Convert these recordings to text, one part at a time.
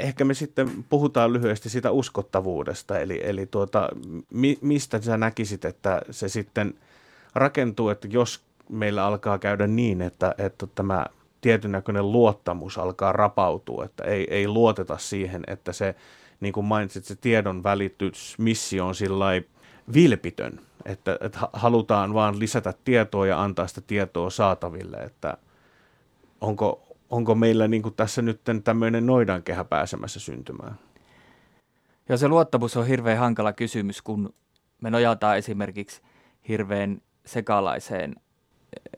ehkä me sitten puhutaan lyhyesti siitä uskottavuudesta, eli, eli tuota, mi, mistä sä näkisit, että se sitten rakentuu, että jos meillä alkaa käydä niin, että, että tämä tietyn näköinen luottamus alkaa rapautua, että ei, ei luoteta siihen, että se, niin kuin mainitsit, se tiedon välitysmissio on sillä vilpitön, että, että halutaan vaan lisätä tietoa ja antaa sitä tietoa saataville, että onko, onko meillä niin kuin tässä nyt tämmöinen noidankehä pääsemässä syntymään? Ja se luottamus on hirveän hankala kysymys, kun me nojataan esimerkiksi hirveän sekalaiseen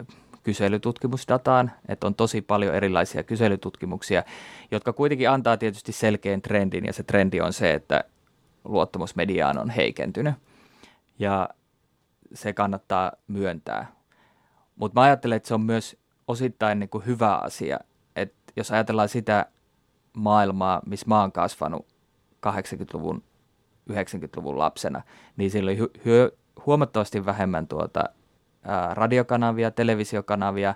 eh, kyselytutkimusdataan, että on tosi paljon erilaisia kyselytutkimuksia, jotka kuitenkin antaa tietysti selkeän trendin, ja se trendi on se, että luottamus mediaan on heikentynyt, ja se kannattaa myöntää. Mutta mä ajattelen, että se on myös osittain niin kuin hyvä asia, jos ajatellaan sitä maailmaa, missä mä oon kasvanut 80-luvun, 90-luvun lapsena, niin sillä oli hu- huomattavasti vähemmän tuota, ää, radiokanavia, televisiokanavia.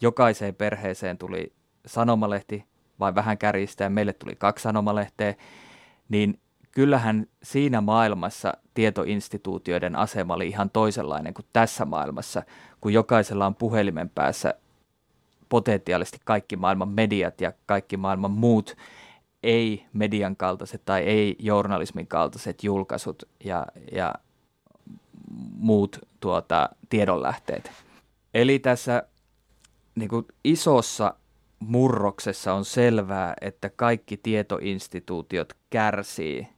Jokaiseen perheeseen tuli sanomalehti, vai vähän kärjistää, meille tuli kaksi sanomalehteä, niin kyllähän siinä maailmassa tietoinstituutioiden asema oli ihan toisenlainen kuin tässä maailmassa, kun jokaisella on puhelimen päässä potentiaalisesti kaikki maailman mediat ja kaikki maailman muut ei-median kaltaiset tai ei-journalismin kaltaiset julkaisut ja, ja muut tuota, tiedonlähteet. Eli tässä niin kuin isossa murroksessa on selvää, että kaikki tietoinstituutiot kärsii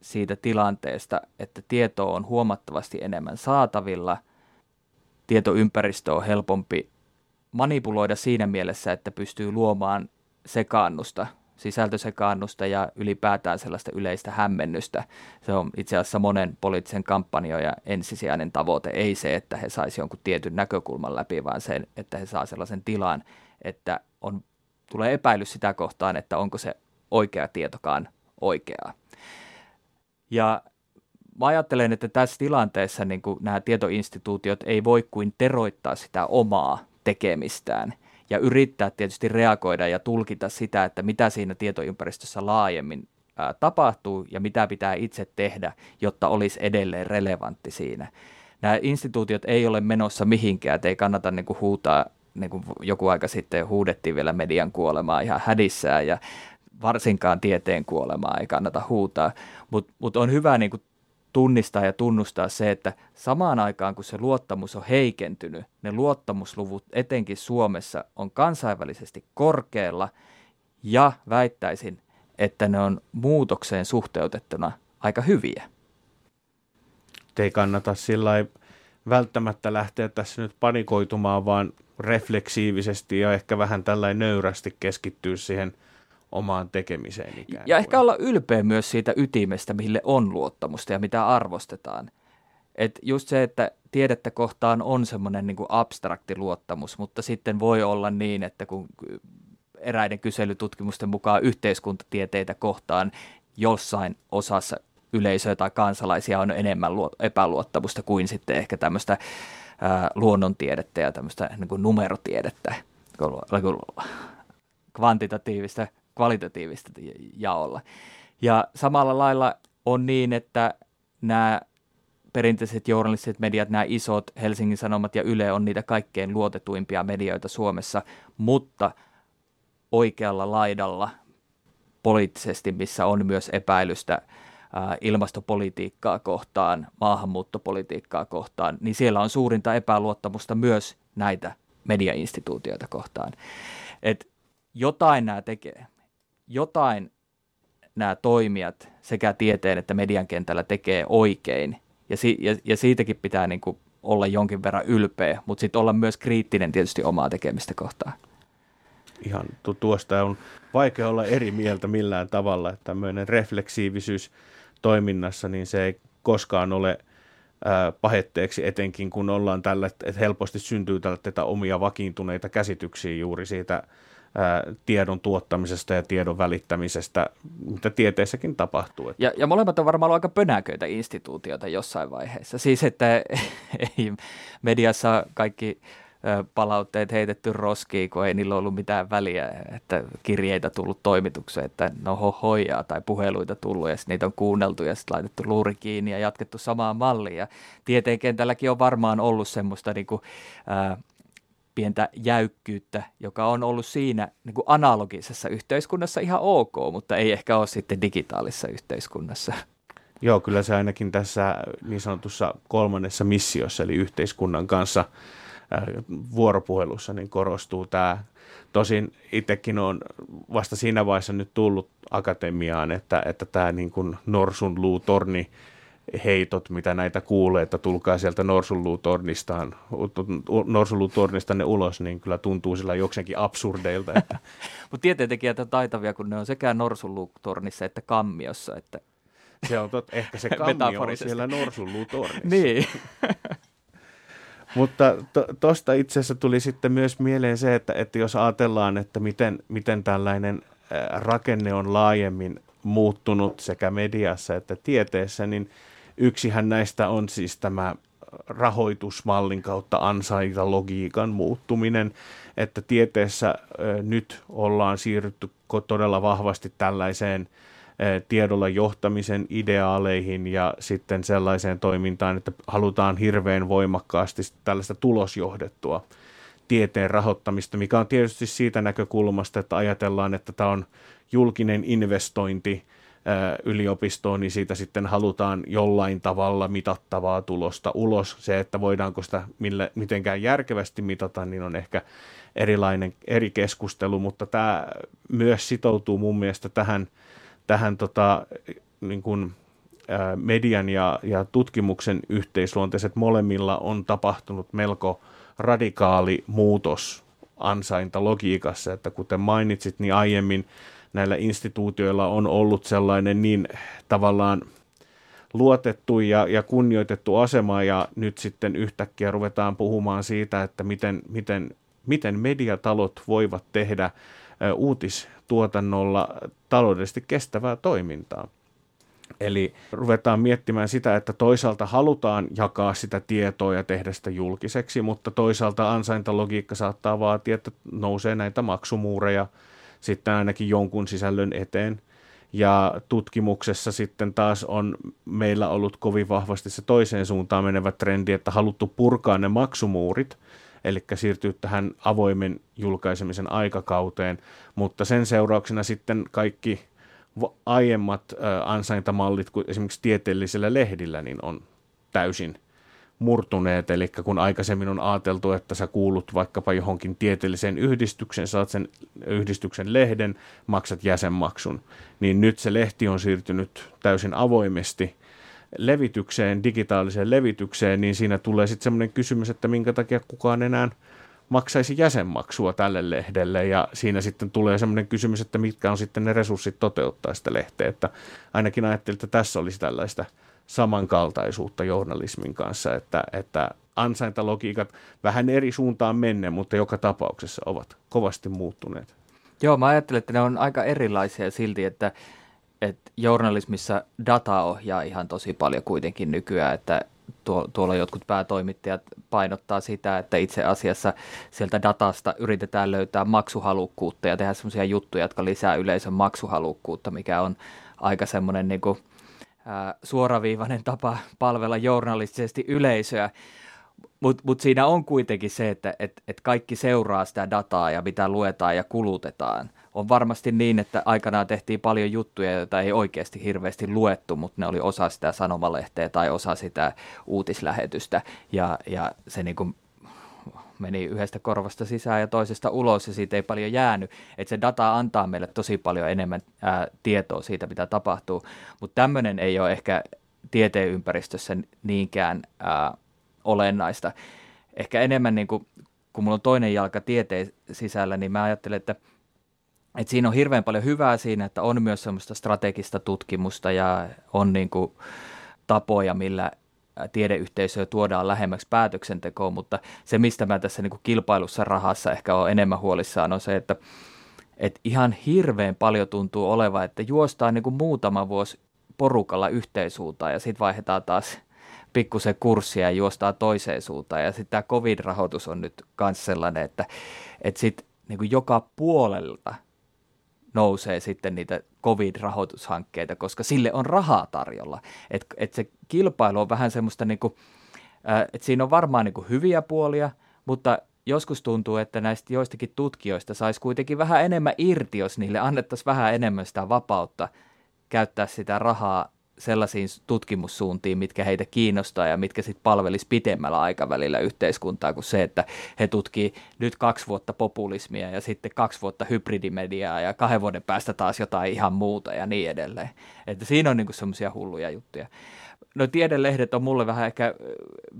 siitä tilanteesta, että tietoa on huomattavasti enemmän saatavilla, tietoympäristö on helpompi manipuloida siinä mielessä, että pystyy luomaan sekaannusta, sisältösekaannusta ja ylipäätään sellaista yleistä hämmennystä. Se on itse asiassa monen poliittisen kampanjoja ensisijainen tavoite, ei se, että he saisi jonkun tietyn näkökulman läpi, vaan se, että he saa sellaisen tilan, että on, tulee epäilys sitä kohtaan, että onko se oikea tietokaan oikeaa. Ja mä ajattelen, että tässä tilanteessa niin nämä tietoinstituutiot ei voi kuin teroittaa sitä omaa tekemistään ja yrittää tietysti reagoida ja tulkita sitä, että mitä siinä tietoympäristössä laajemmin ää, tapahtuu ja mitä pitää itse tehdä, jotta olisi edelleen relevantti siinä. Nämä instituutiot ei ole menossa mihinkään, että ei kannata niin kuin huutaa, niin kuin joku aika sitten huudettiin vielä median kuolemaa ihan hädissään ja varsinkaan tieteen kuolemaa ei kannata huutaa, mutta mut on hyvä niin kuin tunnistaa ja tunnustaa se, että samaan aikaan kun se luottamus on heikentynyt, ne luottamusluvut etenkin Suomessa on kansainvälisesti korkealla ja väittäisin, että ne on muutokseen suhteutettuna aika hyviä. Ei kannata sillä välttämättä lähteä tässä nyt panikoitumaan, vaan refleksiivisesti ja ehkä vähän tällainen nöyrästi keskittyä siihen – omaan tekemiseen ikään kuin. Ja ehkä olla ylpeä myös siitä ytimestä, mille on luottamusta ja mitä arvostetaan. Et just se, että tiedettä kohtaan on semmoinen niin abstrakti luottamus, mutta sitten voi olla niin, että kun eräiden kyselytutkimusten mukaan yhteiskuntatieteitä kohtaan jossain osassa yleisöä tai kansalaisia on enemmän epäluottamusta kuin sitten ehkä tämmöistä luonnontiedettä ja tämmöistä niin numerotiedettä, kvantitatiivista kvalitatiivista jaolla. Ja samalla lailla on niin, että nämä perinteiset journalistiset mediat, nämä isot Helsingin Sanomat ja Yle on niitä kaikkein luotetuimpia medioita Suomessa, mutta oikealla laidalla poliittisesti, missä on myös epäilystä ilmastopolitiikkaa kohtaan, maahanmuuttopolitiikkaa kohtaan, niin siellä on suurinta epäluottamusta myös näitä mediainstituutioita kohtaan. Et jotain nämä tekee jotain nämä toimijat sekä tieteen että median kentällä tekee oikein. Ja, si- ja, ja siitäkin pitää niin kuin olla jonkin verran ylpeä, mutta sitten olla myös kriittinen tietysti omaa tekemistä kohtaan. Ihan tuosta on vaikea olla eri mieltä millään tavalla, että tämmöinen refleksiivisyys toiminnassa, niin se ei koskaan ole pahetteeksi, etenkin kun ollaan tällä, että helposti syntyy tällä omia vakiintuneita käsityksiä juuri siitä tiedon tuottamisesta ja tiedon välittämisestä, mitä tieteessäkin tapahtuu. Ja, ja molemmat on varmaan ollut aika pönäköitä instituutioita jossain vaiheessa. Siis, että ei mediassa kaikki palautteet heitetty roskiin, kun ei niillä ollut mitään väliä, että kirjeitä tullut toimitukseen, että no ho hoijaa tai puheluita tullut ja niitä on kuunneltu ja sitten laitettu luuri kiinni ja jatkettu samaa mallia. Ja tieteen kentälläkin on varmaan ollut semmoista niin kuin, ää, pientä jäykkyyttä, joka on ollut siinä niin kuin analogisessa yhteiskunnassa ihan ok, mutta ei ehkä ole sitten digitaalisessa yhteiskunnassa. Joo, kyllä se ainakin tässä niin sanotussa kolmannessa missiossa, eli yhteiskunnan kanssa äh, vuoropuhelussa, niin korostuu tämä. Tosin itsekin on vasta siinä vaiheessa nyt tullut akatemiaan, että, että tämä niin kuin norsun luutorni heitot, mitä näitä kuulee, että tulkaa sieltä norsunluutornistaan, norsunluutornistanne ulos, niin kyllä tuntuu sillä jokseenkin absurdeilta. Että. Mutta tieteentekijät on taitavia, kun ne on sekä norsunluutornissa että kammiossa. Että... Se on tot, ehkä se kammio on siellä norsunluutornissa. niin. Mutta tuosta to, itse asiassa tuli sitten myös mieleen se, että, että jos ajatellaan, että miten, miten tällainen rakenne on laajemmin muuttunut sekä mediassa että tieteessä, niin – Yksihän näistä on siis tämä rahoitusmallin kautta ansaita logiikan muuttuminen, että tieteessä nyt ollaan siirrytty todella vahvasti tällaiseen tiedolla johtamisen ideaaleihin ja sitten sellaiseen toimintaan, että halutaan hirveän voimakkaasti tällaista tulosjohdettua tieteen rahoittamista, mikä on tietysti siitä näkökulmasta, että ajatellaan, että tämä on julkinen investointi – yliopistoon, niin siitä sitten halutaan jollain tavalla mitattavaa tulosta ulos. Se, että voidaanko sitä mille, mitenkään järkevästi mitata, niin on ehkä erilainen eri keskustelu, mutta tämä myös sitoutuu mun mielestä tähän, tähän tota, niin kuin, median ja, ja tutkimuksen yhteisluonteiset molemmilla on tapahtunut melko radikaali muutos ansaintalogiikassa, että kuten mainitsit, niin aiemmin näillä instituutioilla on ollut sellainen niin tavallaan luotettu ja, ja kunnioitettu asema ja nyt sitten yhtäkkiä ruvetaan puhumaan siitä, että miten, miten, miten mediatalot voivat tehdä uutistuotannolla taloudellisesti kestävää toimintaa. Eli ruvetaan miettimään sitä, että toisaalta halutaan jakaa sitä tietoa ja tehdä sitä julkiseksi, mutta toisaalta ansaintalogiikka saattaa vaatia, että nousee näitä maksumuureja – sitten ainakin jonkun sisällön eteen. Ja tutkimuksessa sitten taas on meillä ollut kovin vahvasti se toiseen suuntaan menevä trendi, että haluttu purkaa ne maksumuurit, eli siirtyy tähän avoimen julkaisemisen aikakauteen, mutta sen seurauksena sitten kaikki aiemmat ansaintamallit, kuin esimerkiksi tieteellisillä lehdillä, niin on täysin murtuneet, eli kun aikaisemmin on ajateltu, että sä kuulut vaikkapa johonkin tieteelliseen yhdistykseen, saat sen yhdistyksen lehden, maksat jäsenmaksun, niin nyt se lehti on siirtynyt täysin avoimesti levitykseen, digitaaliseen levitykseen, niin siinä tulee sitten semmoinen kysymys, että minkä takia kukaan enää maksaisi jäsenmaksua tälle lehdelle. Ja siinä sitten tulee semmoinen kysymys, että mitkä on sitten ne resurssit toteuttaa sitä lehteä, että ainakin ajattelin, että tässä olisi tällaista – samankaltaisuutta journalismin kanssa, että, että ansaintalogiikat vähän eri suuntaan menne, mutta joka tapauksessa ovat kovasti muuttuneet. Joo, mä ajattelen, että ne on aika erilaisia silti, että, että journalismissa data ohjaa ihan tosi paljon kuitenkin nykyään, että tuo, tuolla jotkut päätoimittajat painottaa sitä, että itse asiassa sieltä datasta yritetään löytää maksuhalukkuutta ja tehdä sellaisia juttuja, jotka lisää yleisön maksuhalukkuutta, mikä on aika semmoinen niin kuin – suoraviivainen tapa palvella journalistisesti yleisöä. Mutta mut siinä on kuitenkin se, että et, et kaikki seuraa sitä dataa ja mitä luetaan ja kulutetaan. On varmasti niin, että aikanaan tehtiin paljon juttuja, joita ei oikeasti hirveästi luettu, mutta ne oli osa sitä sanomalehteä tai osa sitä uutislähetystä. Ja, ja se niin meni yhdestä korvasta sisään ja toisesta ulos ja siitä ei paljon jäänyt. Että se data antaa meille tosi paljon enemmän ää, tietoa siitä, mitä tapahtuu. Mutta tämmöinen ei ole ehkä tieteen ympäristössä niinkään ää, olennaista. Ehkä enemmän niin kuin, kun mulla on toinen jalka tieteen sisällä, niin mä ajattelen, että että siinä on hirveän paljon hyvää siinä, että on myös semmoista strategista tutkimusta ja on niin kuin tapoja, millä tiedeyhteisöä tuodaan lähemmäksi päätöksentekoa, mutta se, mistä mä tässä niin kuin kilpailussa rahassa ehkä on enemmän huolissaan, on se, että, että ihan hirveän paljon tuntuu olevan, että juostaan niin kuin muutama vuosi porukalla yhteisuuntaan ja sitten vaihdetaan taas pikkusen kurssia ja juostaa toiseen suuntaan. Ja sitten tämä covid-rahoitus on nyt myös sellainen, että, että sitten niin joka puolelta nousee sitten niitä covid-rahoitushankkeita, koska sille on rahaa tarjolla. Että et se kilpailu on vähän semmoista, niin kuin, että siinä on varmaan niin hyviä puolia, mutta joskus tuntuu, että näistä joistakin tutkijoista saisi kuitenkin vähän enemmän irti, jos niille annettaisiin vähän enemmän sitä vapautta käyttää sitä rahaa sellaisiin tutkimussuuntiin, mitkä heitä kiinnostaa ja mitkä sitten palvelisi pitemmällä aikavälillä yhteiskuntaa kuin se, että he tutkii nyt kaksi vuotta populismia ja sitten kaksi vuotta hybridimediaa ja kahden vuoden päästä taas jotain ihan muuta ja niin edelleen. Että siinä on niinku semmoisia hulluja juttuja. No tiedelehdet on mulle vähän ehkä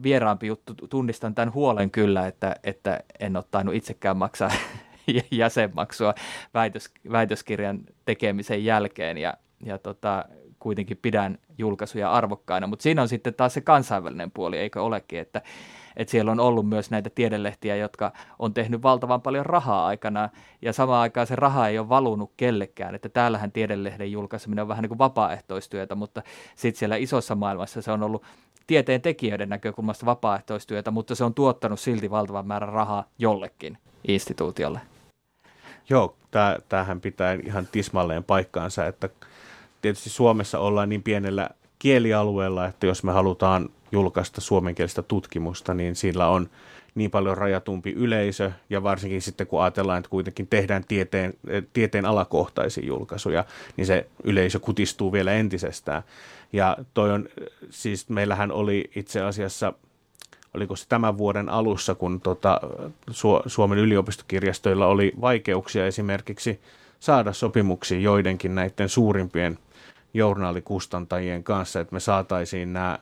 vieraampi juttu. Tunnistan tämän huolen kyllä, että, että en ole tainnut itsekään maksaa jäsenmaksua väitös, väitöskirjan tekemisen jälkeen ja, ja tota, kuitenkin pidän julkaisuja arvokkaina, mutta siinä on sitten taas se kansainvälinen puoli, eikö olekin, että, että siellä on ollut myös näitä tiedelehtiä, jotka on tehnyt valtavan paljon rahaa aikana, ja samaan aikaan se raha ei ole valunut kellekään, että täällähän tiedelehden julkaiseminen on vähän niin kuin vapaaehtoistyötä, mutta sitten siellä isossa maailmassa se on ollut tieteen tekijöiden näkökulmasta vapaaehtoistyötä, mutta se on tuottanut silti valtavan määrän rahaa jollekin instituutiolle. Joo, tämähän pitää ihan tismalleen paikkaansa, että tietysti Suomessa ollaan niin pienellä kielialueella, että jos me halutaan julkaista suomenkielistä tutkimusta, niin sillä on niin paljon rajatumpi yleisö, ja varsinkin sitten kun ajatellaan, että kuitenkin tehdään tieteen, tieteen alakohtaisia julkaisuja, niin se yleisö kutistuu vielä entisestään. Ja toi on, siis meillähän oli itse asiassa, oliko se tämän vuoden alussa, kun tota, Suomen yliopistokirjastoilla oli vaikeuksia esimerkiksi saada sopimuksia joidenkin näiden suurimpien – journaalikustantajien kanssa, että me saataisiin nämä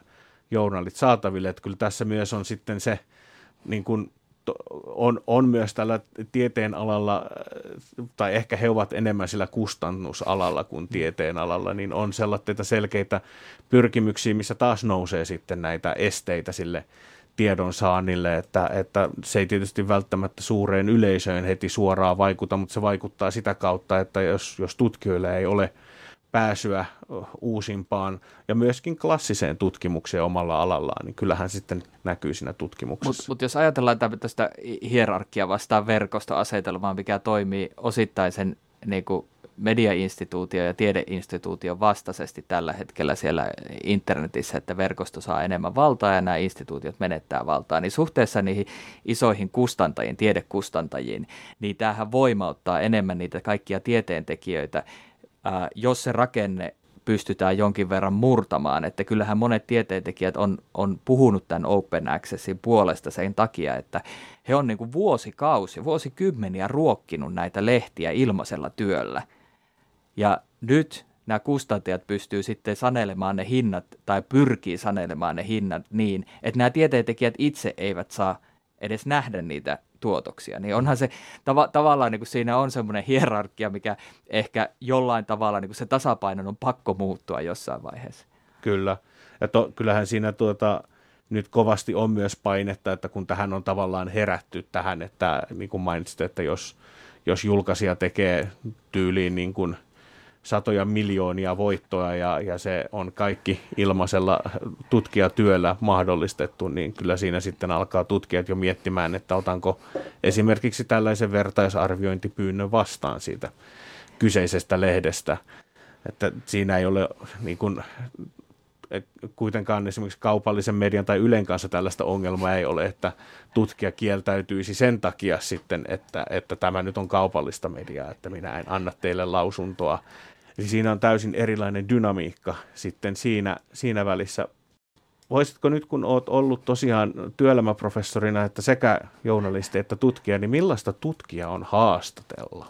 journaalit saataville. Että kyllä tässä myös on sitten se, niin kuin, on, on myös tällä tieteen alalla, tai ehkä he ovat enemmän sillä kustannusalalla kuin tieteen alalla, niin on sellaisia selkeitä pyrkimyksiä, missä taas nousee sitten näitä esteitä sille tiedon saannille, että, että se ei tietysti välttämättä suureen yleisöön heti suoraan vaikuta, mutta se vaikuttaa sitä kautta, että jos, jos tutkijoilla ei ole – pääsyä uusimpaan ja myöskin klassiseen tutkimukseen omalla alallaan, niin kyllähän sitten näkyy siinä tutkimuksessa. Mutta mut jos ajatellaan tästä hierarkia vastaan verkostoasetelmaa, mikä toimii osittain sen niin kuin mediainstituutio ja tiedeinstituutio vastaisesti tällä hetkellä siellä internetissä, että verkosto saa enemmän valtaa ja nämä instituutiot menettää valtaa, niin suhteessa niihin isoihin kustantajiin, tiedekustantajiin, niin tämähän voimauttaa enemmän niitä kaikkia tieteentekijöitä, jos se rakenne pystytään jonkin verran murtamaan. Että kyllähän monet tieteentekijät on, on puhunut tämän Open Accessin puolesta sen takia, että he on niin kuin vuosikausi, vuosikymmeniä ruokkinut näitä lehtiä ilmaisella työllä. Ja nyt nämä kustantajat pystyy sitten sanelemaan ne hinnat tai pyrkii sanelemaan ne hinnat niin, että nämä tieteentekijät itse eivät saa edes nähdä niitä tuotoksia. Niin onhan se tava, tavallaan niin kuin siinä on semmoinen hierarkia, mikä ehkä jollain tavalla niin kuin se tasapainon on pakko muuttua jossain vaiheessa. Kyllä. Ja to, kyllähän siinä tuota, nyt kovasti on myös painetta, että kun tähän on tavallaan herätty tähän, että niin kuin mainitsit, että jos, jos julkaisija tekee tyyliin niin kuin – satoja miljoonia voittoa ja, ja se on kaikki ilmaisella tutkijatyöllä mahdollistettu, niin kyllä siinä sitten alkaa tutkijat jo miettimään, että otanko esimerkiksi tällaisen vertaisarviointipyynnön vastaan siitä kyseisestä lehdestä. Että siinä ei ole niin kuin, kuitenkaan esimerkiksi kaupallisen median tai Ylen kanssa tällaista ongelmaa ei ole, että tutkija kieltäytyisi sen takia sitten, että, että tämä nyt on kaupallista mediaa, että minä en anna teille lausuntoa Eli siinä on täysin erilainen dynamiikka sitten siinä, siinä välissä. Voisitko nyt, kun olet ollut tosiaan työelämäprofessorina, että sekä journalisti että tutkija, niin millaista tutkija on haastatella?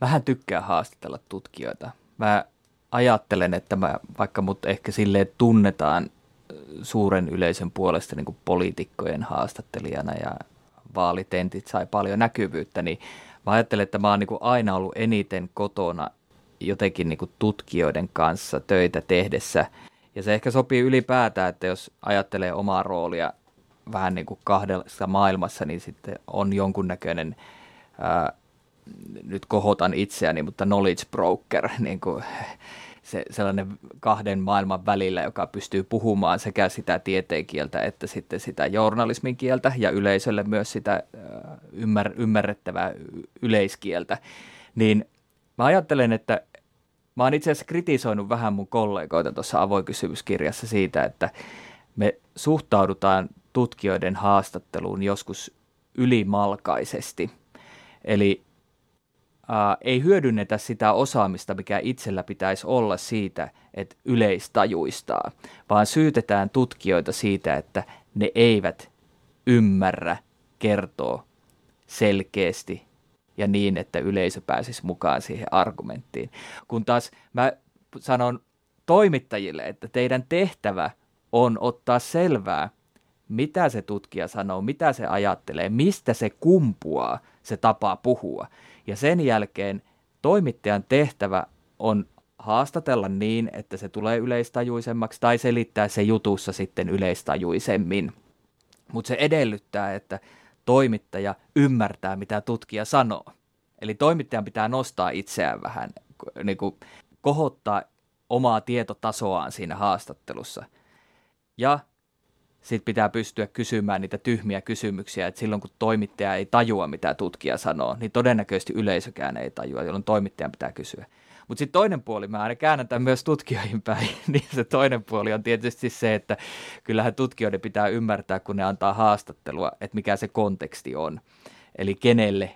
Vähän tykkää haastatella tutkijoita. Mä ajattelen, että mä, vaikka mut ehkä silleen tunnetaan suuren yleisön puolesta niin kuin poliitikkojen haastattelijana ja vaalitentit sai paljon näkyvyyttä, niin mä ajattelen, että mä oon niin aina ollut eniten kotona jotenkin niin kuin tutkijoiden kanssa töitä tehdessä. Ja se ehkä sopii ylipäätään, että jos ajattelee omaa roolia vähän niin kuin kahdessa maailmassa, niin sitten on jonkunnäköinen, ää, nyt kohotan itseäni, mutta knowledge broker, niin kuin se sellainen kahden maailman välillä, joka pystyy puhumaan sekä sitä tieteen kieltä että sitten sitä journalismin kieltä ja yleisölle myös sitä ymmär, ymmärrettävää yleiskieltä, niin mä ajattelen, että mä oon itse asiassa kritisoinut vähän mun kollegoita tuossa avoinkysymyskirjassa siitä, että me suhtaudutaan tutkijoiden haastatteluun joskus ylimalkaisesti. Eli ei hyödynnetä sitä osaamista, mikä itsellä pitäisi olla siitä, että yleistajuistaa, vaan syytetään tutkijoita siitä, että ne eivät ymmärrä kertoa selkeästi ja niin, että yleisö pääsisi mukaan siihen argumenttiin. Kun taas mä sanon toimittajille, että teidän tehtävä on ottaa selvää, mitä se tutkija sanoo, mitä se ajattelee, mistä se kumpuaa, se tapa puhua. Ja sen jälkeen toimittajan tehtävä on haastatella niin, että se tulee yleistajuisemmaksi tai selittää se jutussa sitten yleistajuisemmin. Mutta se edellyttää, että toimittaja ymmärtää, mitä tutkija sanoo. Eli toimittajan pitää nostaa itseään vähän, niin kuin kohottaa omaa tietotasoaan siinä haastattelussa. Ja sitten pitää pystyä kysymään niitä tyhmiä kysymyksiä, että silloin kun toimittaja ei tajua, mitä tutkija sanoo, niin todennäköisesti yleisökään ei tajua, jolloin toimittajan pitää kysyä. Mutta sitten toinen puoli, mä aina käännän tämän myös tutkijoihin päin, niin se toinen puoli on tietysti se, että kyllähän tutkijoiden pitää ymmärtää, kun ne antaa haastattelua, että mikä se konteksti on. Eli kenelle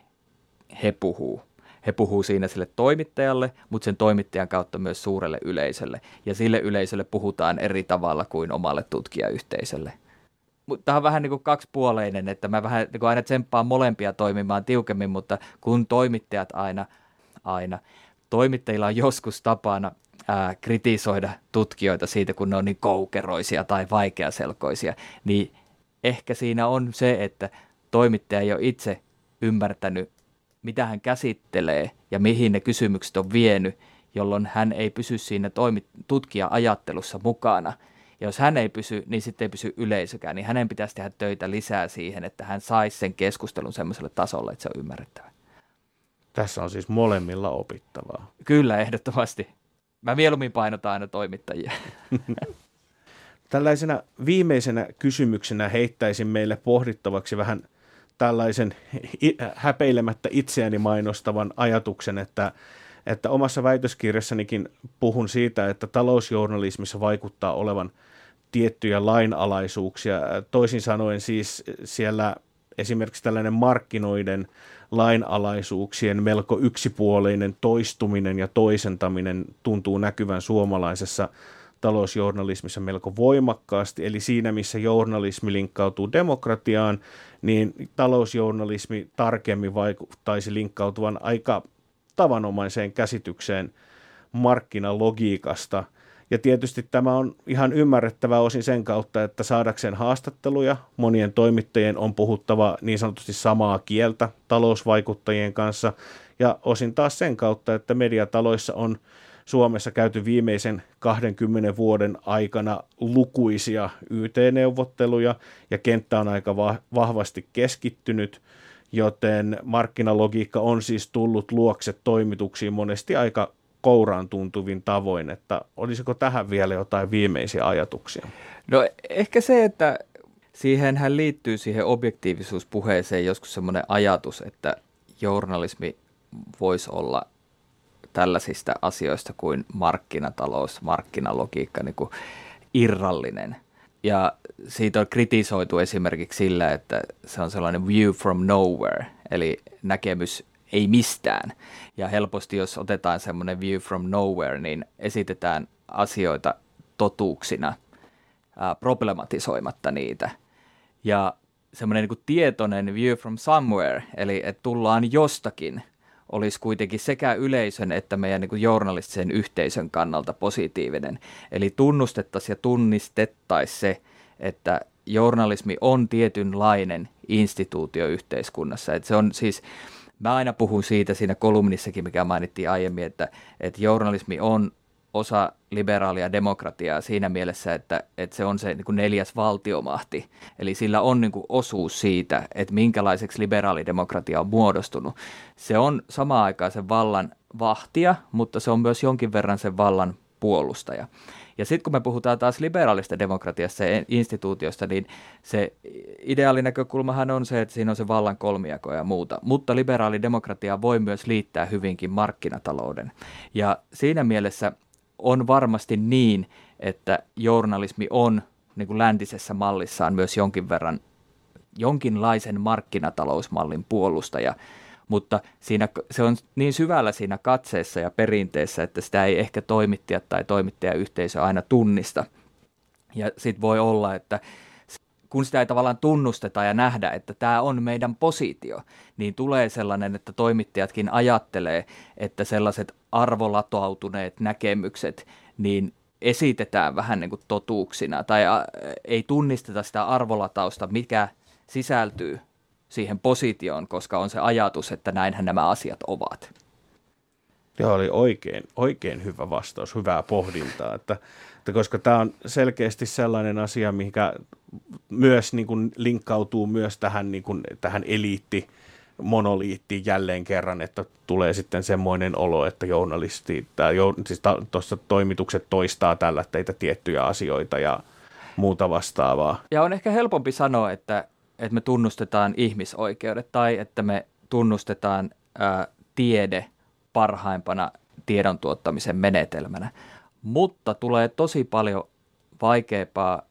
he puhuu. He puhuu siinä sille toimittajalle, mutta sen toimittajan kautta myös suurelle yleisölle. Ja sille yleisölle puhutaan eri tavalla kuin omalle tutkijayhteisölle. Tämä on vähän niin kuin kaksipuoleinen, että mä vähän niin kuin aina tsemppaan molempia toimimaan tiukemmin, mutta kun toimittajat aina, aina, toimittajilla on joskus tapana ää, kritisoida tutkijoita siitä, kun ne on niin koukeroisia tai vaikeaselkoisia, niin ehkä siinä on se, että toimittaja ei ole itse ymmärtänyt mitä hän käsittelee ja mihin ne kysymykset on vienyt, jolloin hän ei pysy siinä toimi, tutkija-ajattelussa mukana. Ja jos hän ei pysy, niin sitten ei pysy yleisökään, niin hänen pitäisi tehdä töitä lisää siihen, että hän saisi sen keskustelun semmoiselle tasolle, että se on ymmärrettävä. Tässä on siis molemmilla opittavaa. Kyllä, ehdottomasti. Mä mieluummin painotan aina toimittajia. Tällaisena viimeisenä kysymyksenä heittäisin meille pohdittavaksi vähän tällaisen häpeilemättä itseäni mainostavan ajatuksen, että, että omassa väitöskirjassanikin puhun siitä, että talousjournalismissa vaikuttaa olevan tiettyjä lainalaisuuksia. Toisin sanoen siis siellä esimerkiksi tällainen markkinoiden lainalaisuuksien melko yksipuoleinen toistuminen ja toisentaminen tuntuu näkyvän suomalaisessa talousjournalismissa melko voimakkaasti, eli siinä missä journalismi linkkautuu demokratiaan, niin talousjournalismi tarkemmin vaikuttaisi linkkautuvan aika tavanomaiseen käsitykseen markkinalogiikasta. Ja tietysti tämä on ihan ymmärrettävä osin sen kautta, että saadakseen haastatteluja monien toimittajien on puhuttava niin sanotusti samaa kieltä talousvaikuttajien kanssa, ja osin taas sen kautta, että mediataloissa on Suomessa käyty viimeisen 20 vuoden aikana lukuisia YT-neuvotteluja ja kenttä on aika vahvasti keskittynyt, joten markkinalogiikka on siis tullut luokse toimituksiin monesti aika kouraan tuntuvin tavoin, että olisiko tähän vielä jotain viimeisiä ajatuksia? No ehkä se, että siihenhän liittyy siihen objektiivisuuspuheeseen joskus semmoinen ajatus, että journalismi voisi olla tällaisista asioista kuin markkinatalous, markkinalogiikka niin kuin irrallinen. Ja siitä on kritisoitu esimerkiksi sillä, että se on sellainen view from nowhere, eli näkemys ei mistään. Ja helposti, jos otetaan semmoinen view from nowhere, niin esitetään asioita totuuksina, ää, problematisoimatta niitä. Ja semmoinen niin tietoinen view from somewhere, eli että tullaan jostakin – olisi kuitenkin sekä yleisön että meidän niin kuin journalistisen yhteisön kannalta positiivinen. Eli tunnustettaisiin ja tunnistettaisiin se, että journalismi on tietynlainen instituutio yhteiskunnassa. Että se on siis, mä aina puhun siitä siinä kolumnissakin, mikä mainittiin aiemmin, että, että journalismi on osa liberaalia demokratiaa siinä mielessä, että, että se on se niin kuin neljäs valtiomahti. Eli sillä on niin kuin osuus siitä, että minkälaiseksi liberaalidemokratia on muodostunut. Se on samaan aikaan sen vallan vahtia, mutta se on myös jonkin verran sen vallan puolustaja. Ja sitten kun me puhutaan taas liberaalista demokratiasta ja instituutiosta, niin se ideaalinäkökulmahan on se, että siinä on se vallan kolmijako ja muuta. Mutta liberaali demokratia voi myös liittää hyvinkin markkinatalouden. Ja siinä mielessä on varmasti niin, että journalismi on niin kuin läntisessä mallissaan myös jonkin verran jonkinlaisen markkinatalousmallin puolustaja, mutta siinä, se on niin syvällä siinä katseessa ja perinteessä, että sitä ei ehkä toimittajat tai toimittajayhteisö aina tunnista. Ja sitten voi olla, että kun sitä ei tavallaan tunnusteta ja nähdä, että tämä on meidän positio, niin tulee sellainen, että toimittajatkin ajattelee, että sellaiset arvolatautuneet näkemykset, niin esitetään vähän niin kuin totuuksina tai ei tunnisteta sitä arvolatausta, mikä sisältyy siihen positioon, koska on se ajatus, että näinhän nämä asiat ovat. Joo, oli oikein, oikein hyvä vastaus, hyvää pohdintaa, että, että koska tämä on selkeästi sellainen asia, mikä myös niin kuin linkkautuu myös tähän, niin kuin, tähän eliitti monoliittiin jälleen kerran, että tulee sitten semmoinen olo, että journalisti, tai jo, siis tuossa toimitukset toistaa tällä teitä tiettyjä asioita ja muuta vastaavaa. Ja on ehkä helpompi sanoa, että että me tunnustetaan ihmisoikeudet tai että me tunnustetaan ää, tiede parhaimpana tiedon tuottamisen menetelmänä. Mutta tulee tosi paljon vaikeampaa,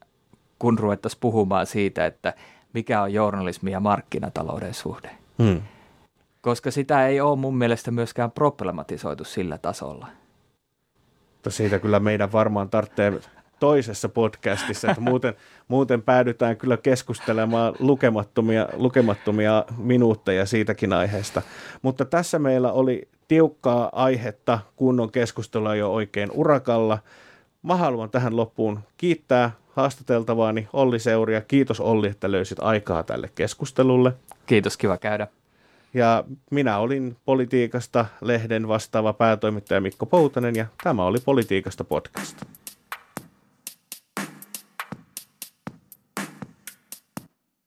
kun ruvettaisiin puhumaan siitä, että mikä on journalismi ja markkinatalouden suhde. Hmm. Koska sitä ei ole mun mielestä myöskään problematisoitu sillä tasolla. Siitä kyllä meidän varmaan tarvitsee toisessa podcastissa, että muuten, muuten päädytään kyllä keskustelemaan lukemattomia, lukemattomia minuutteja siitäkin aiheesta. Mutta tässä meillä oli tiukkaa aihetta, kunnon keskustelua jo oikein urakalla. Mä haluan tähän loppuun kiittää haastateltavaani Olli Seuria. Kiitos Olli, että löysit aikaa tälle keskustelulle. Kiitos, kiva käydä. Ja minä olin Politiikasta lehden vastaava päätoimittaja Mikko Poutanen ja tämä oli Politiikasta podcast.